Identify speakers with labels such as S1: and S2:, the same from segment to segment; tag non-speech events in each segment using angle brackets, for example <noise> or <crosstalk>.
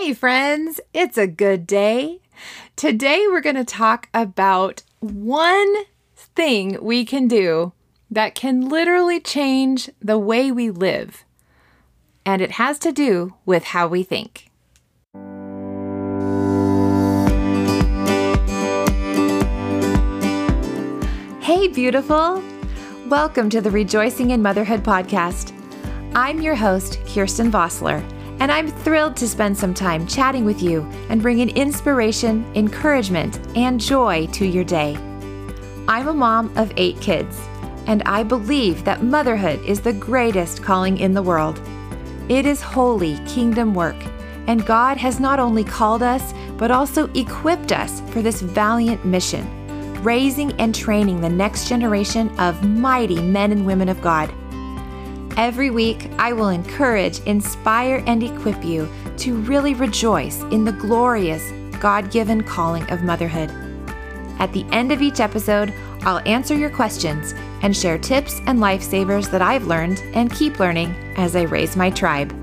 S1: Hey, friends, it's a good day. Today, we're going to talk about one thing we can do that can literally change the way we live. And it has to do with how we think. Hey, beautiful. Welcome to the Rejoicing in Motherhood podcast. I'm your host, Kirsten Vossler and I'm thrilled to spend some time chatting with you and bringing inspiration, encouragement, and joy to your day. I'm a mom of eight kids, and I believe that motherhood is the greatest calling in the world. It is holy kingdom work, and God has not only called us, but also equipped us for this valiant mission, raising and training the next generation of mighty men and women of God. Every week, I will encourage, inspire, and equip you to really rejoice in the glorious, God given calling of motherhood. At the end of each episode, I'll answer your questions and share tips and lifesavers that I've learned and keep learning as I raise my tribe.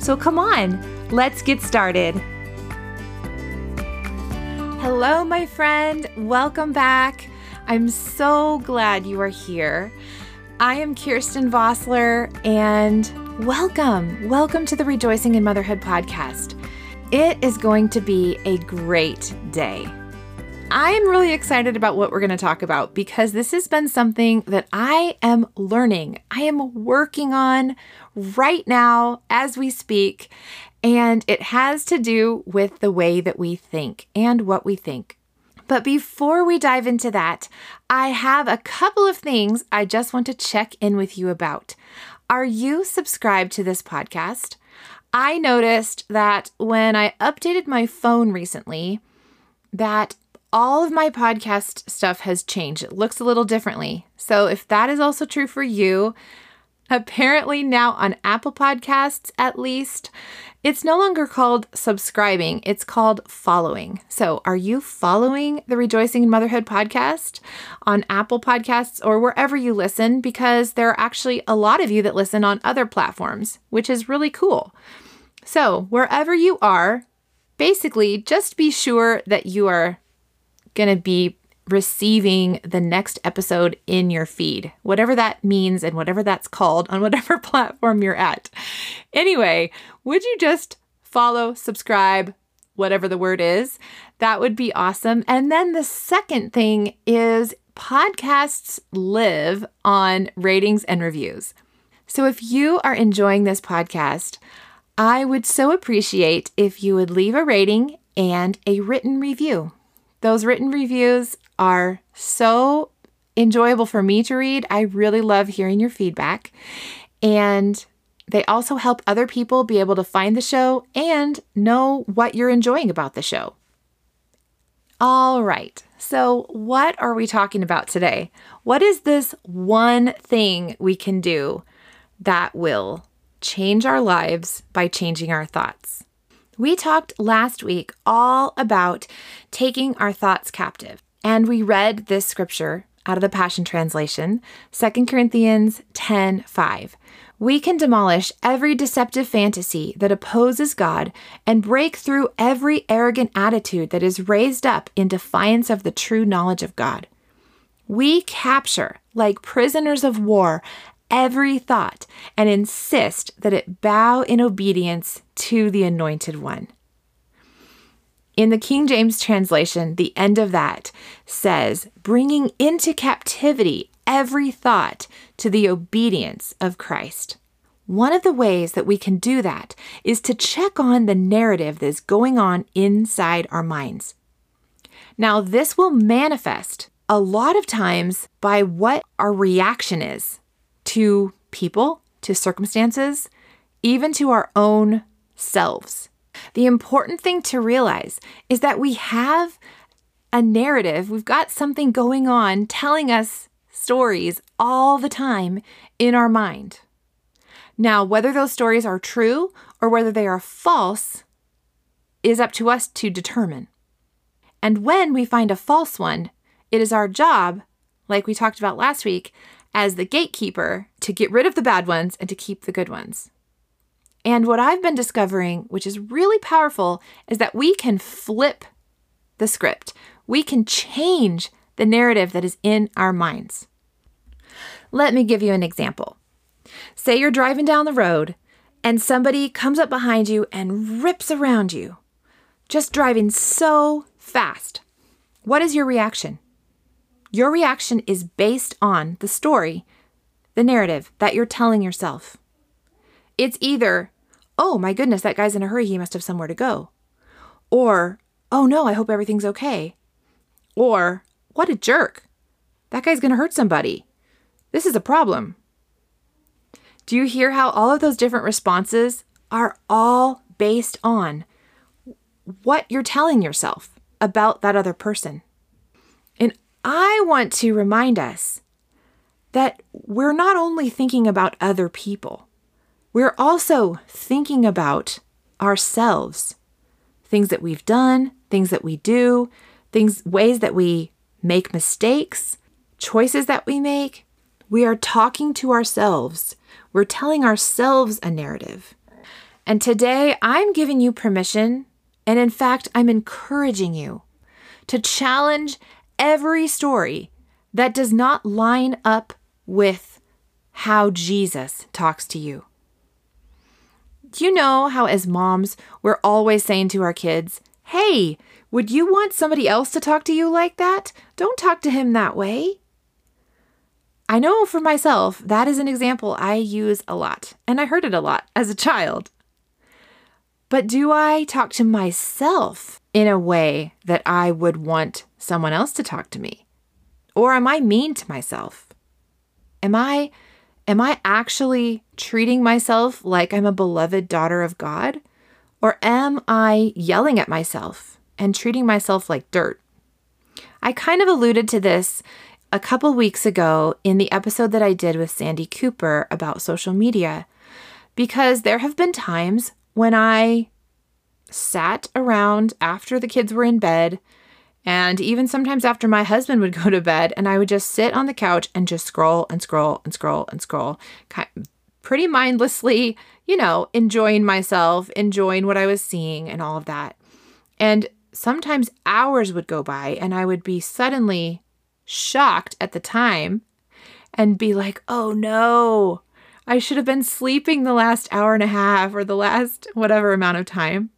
S1: So come on, let's get started. Hello, my friend. Welcome back. I'm so glad you are here. I am Kirsten Vossler, and welcome. Welcome to the Rejoicing in Motherhood podcast. It is going to be a great day. I am really excited about what we're going to talk about because this has been something that I am learning. I am working on right now as we speak, and it has to do with the way that we think and what we think. But before we dive into that, I have a couple of things I just want to check in with you about. Are you subscribed to this podcast? I noticed that when I updated my phone recently, that all of my podcast stuff has changed. It looks a little differently. So if that is also true for you, apparently now on Apple Podcasts at least, it's no longer called subscribing, it's called following. So, are you following the Rejoicing in Motherhood podcast on Apple Podcasts or wherever you listen? Because there are actually a lot of you that listen on other platforms, which is really cool. So, wherever you are, basically just be sure that you are going to be receiving the next episode in your feed, whatever that means and whatever that's called on whatever <laughs> platform you're at. Anyway, would you just follow, subscribe, whatever the word is? That would be awesome. And then the second thing is podcasts live on ratings and reviews. So if you are enjoying this podcast, I would so appreciate if you would leave a rating and a written review. Those written reviews are so enjoyable for me to read. I really love hearing your feedback. And they also help other people be able to find the show and know what you're enjoying about the show. All right, so what are we talking about today? What is this one thing we can do that will change our lives by changing our thoughts? We talked last week all about taking our thoughts captive, and we read this scripture out of the Passion Translation, 2 Corinthians 10 5. We can demolish every deceptive fantasy that opposes God and break through every arrogant attitude that is raised up in defiance of the true knowledge of God. We capture, like prisoners of war, every thought and insist that it bow in obedience to the Anointed One. In the King James translation, the end of that says, bringing into captivity every thought to the obedience of Christ. One of the ways that we can do that is to check on the narrative that's going on inside our minds. Now, this will manifest a lot of times by what our reaction is to people, to circumstances, even to our own selves. The important thing to realize is that we have a narrative, we've got something going on telling us stories all the time in our mind. Now, whether those stories are true or whether they are false is up to us to determine. And when we find a false one, it is our job, like we talked about last week, as the gatekeeper to get rid of the bad ones and to keep the good ones. And what I've been discovering, which is really powerful, is that we can flip the script. We can change the narrative that is in our minds. Let me give you an example. Say you're driving down the road and somebody comes up behind you and rips around you, just driving so fast. What is your reaction? Your reaction is based on the story, the narrative that you're telling yourself. It's either, oh my goodness, that guy's in a hurry, he must have somewhere to go. Or, oh no, I hope everything's okay. Or, what a jerk. That guy's to hurt somebody. This is a problem. Do you hear how all of those different responses are all based on what you're telling yourself about that other person? And I want to remind us that we're not only thinking about other people, we're also thinking about ourselves. Things that we've done, things that we do, things ways that we make mistakes, choices that we make. We are talking to ourselves we're telling ourselves a narrative. And today I'm giving you permission, and in fact, I'm encouraging you to challenge every story that does not line up with how Jesus talks to you. Do you know how, as moms, we're always saying to our kids, Hey, would you want somebody else to talk to you like that? Don't talk to him that way. I know for myself, that is an example I use a lot, and I heard it a lot as a child. But do I talk to myself in a way that I would want someone else to talk to me? Or am I mean to myself? Am I am I actually treating myself like I'm a beloved daughter of God? Or am I yelling at myself and treating myself like dirt? I kind of alluded to this a couple weeks ago in the episode that I did with Sandy Cooper about social media because there have been times when I sat around after the kids were in bed and even sometimes after my husband would <laughs> go to bed and I would just sit on the couch and just scroll and scroll and scroll and scroll kind of pretty mindlessly, you know, enjoying myself, enjoying what I was seeing and all of that. And sometimes hours would go by and I would be suddenly shocked at the time and be like, oh no, I should have been sleeping the last hour and a half or the last whatever amount of time.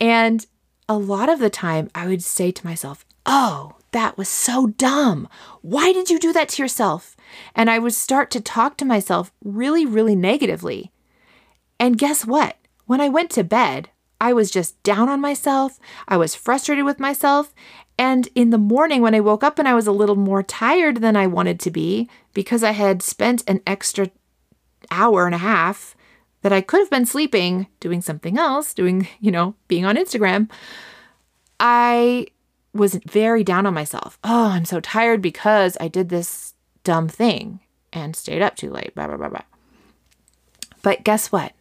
S1: And a lot of the time, I would say to myself, oh, that was so dumb. Why did you do that to yourself? And I would start to talk to myself really, really negatively. And guess what? When I went to bed, I was just down on myself. I was frustrated with myself. And in the morning, when I woke up and I was a little more tired than I wanted to be because I had spent an extra hour and a half that I could have been sleeping, doing something else, doing, <laughs> you know, being on Instagram, I was very down on myself. Oh, I'm so tired because I did this dumb thing and stayed up too late, blah, blah, blah, blah. But guess what?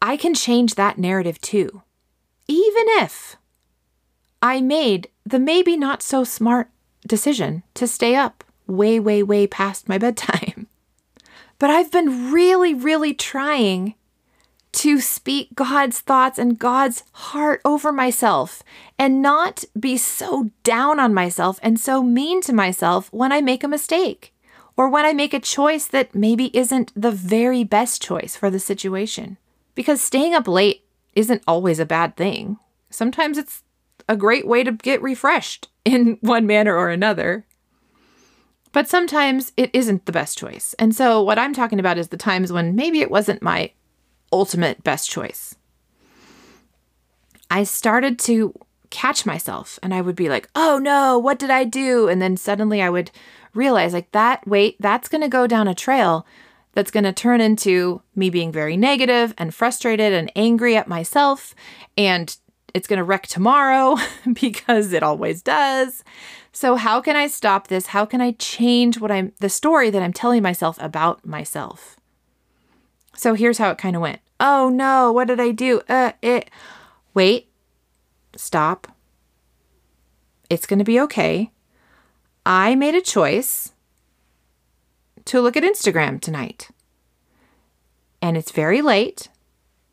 S1: I can change that narrative too. Even if I made the maybe not so smart decision to stay up way, way, way past my <laughs> bedtime. But I've been really, really trying to speak God's thoughts and God's heart over myself and not be so down on myself and so mean to myself when I make a mistake or when I make a choice that maybe isn't the very best choice for the situation. Because staying up late isn't always a bad thing. Sometimes it's a great way to get refreshed in <laughs> one manner or another. But sometimes it isn't the best choice. And so, what I'm talking about is the times when maybe it wasn't my ultimate best choice. I started to catch myself and I would be like, oh no, what did I do? And then suddenly I would realize, like, that, wait, that's going to go down a trail that's going to turn into me being very negative and frustrated and angry at myself and it's going to wreck tomorrow <laughs> because it always does. So how can I stop this? How can I change what I'm the story that I'm telling myself about myself? So here's how it kind of went. Oh no, what did I do? Uh it wait. Stop. It's going to be okay. I made a choice to look at Instagram tonight. and it's very late,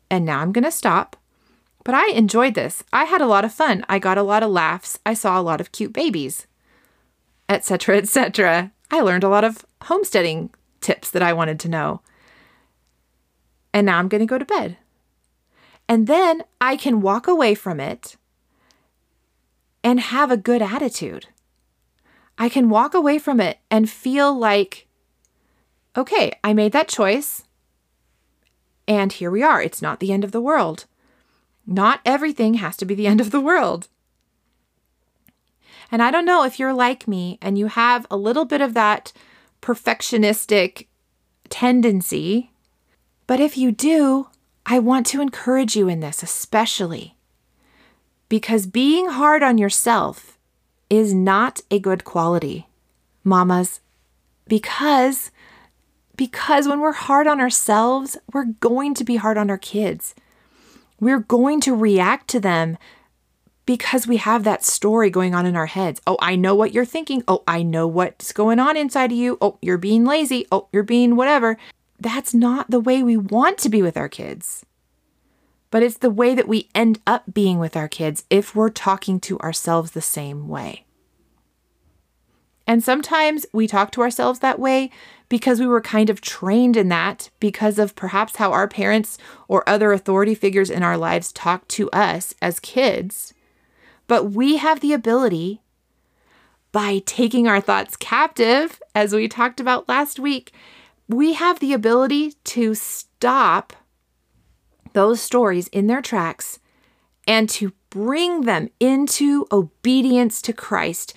S1: and now I'm going to stop. But I enjoyed this. I had a lot of fun. I got a lot of laughs. I saw a lot of cute babies, etc., etc. I learned a lot of homesteading tips that I wanted to know. And now I'm going to go to bed. And then I can walk away from it and have a good attitude. I can walk away from it and feel like, okay, I made that choice. And here we are. It's not the end of the world. Not everything has to be the <laughs> end of the world. And I don't know if you're like me and you have a little bit of that perfectionistic tendency, but if you do, I want to encourage you in this, especially because being hard on yourself is not a good quality, mamas, because because when we're hard on ourselves, we're going to be hard on our kids. We're going to react to them because we have that story going on in our heads. Oh, I know what you're thinking. Oh, I know what's going on inside of you. Oh, you're being lazy. Oh, you're being whatever. That's not the way we want to be with our kids. But it's the way that we end up being with our kids if we're talking to ourselves the same way. And sometimes we talk to ourselves that way because we were kind of trained in that because of perhaps how our parents or other authority figures in our lives talk to us as kids. But we have the ability by taking our thoughts captive, as we talked about last week, we have the ability to stop those stories in their tracks and to bring them into obedience to Christ,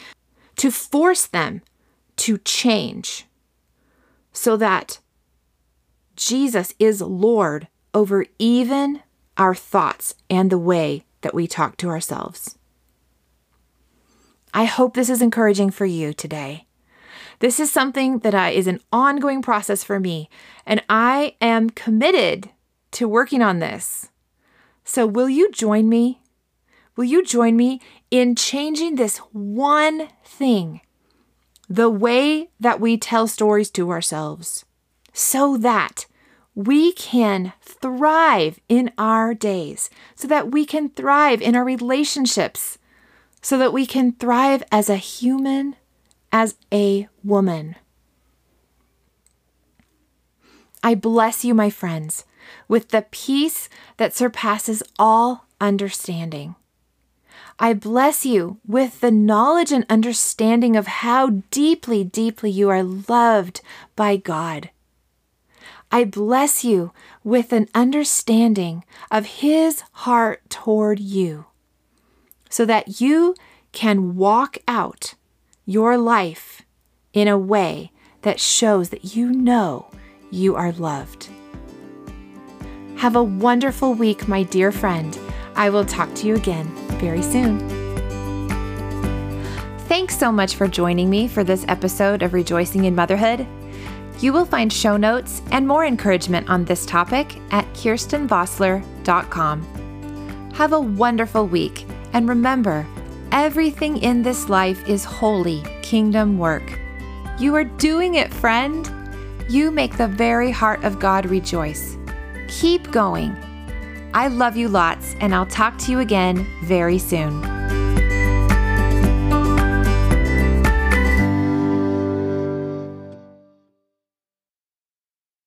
S1: to force them to change so that Jesus is Lord over even our thoughts and the way that we talk to ourselves. I hope this is encouraging for you today. This is something that uh, is an ongoing process for me, and I am committed to working on this. So, will you join me? Will you join me in changing this one thing, the way that we tell stories to ourselves, so that we can thrive in our days, so that we can thrive in our relationships, so that we can thrive as a human, as a woman. I bless you, my friends, with the peace that surpasses all understanding. I bless you with the knowledge and understanding of how deeply, deeply you are loved by God. I bless you with an understanding of His heart toward you so that you can walk out your life in a way that shows that you know you are loved. Have a wonderful week, my dear friend. I will talk to you again very soon. Thanks so much for joining me for this episode of Rejoicing in Motherhood. You will find show notes and more encouragement on this topic at kirstenvossler.com. Have a wonderful week, and remember, everything in this life is holy kingdom work. You are doing it, friend. You make the very heart of God rejoice. Keep going I love you lots, and I'll talk to you again very soon.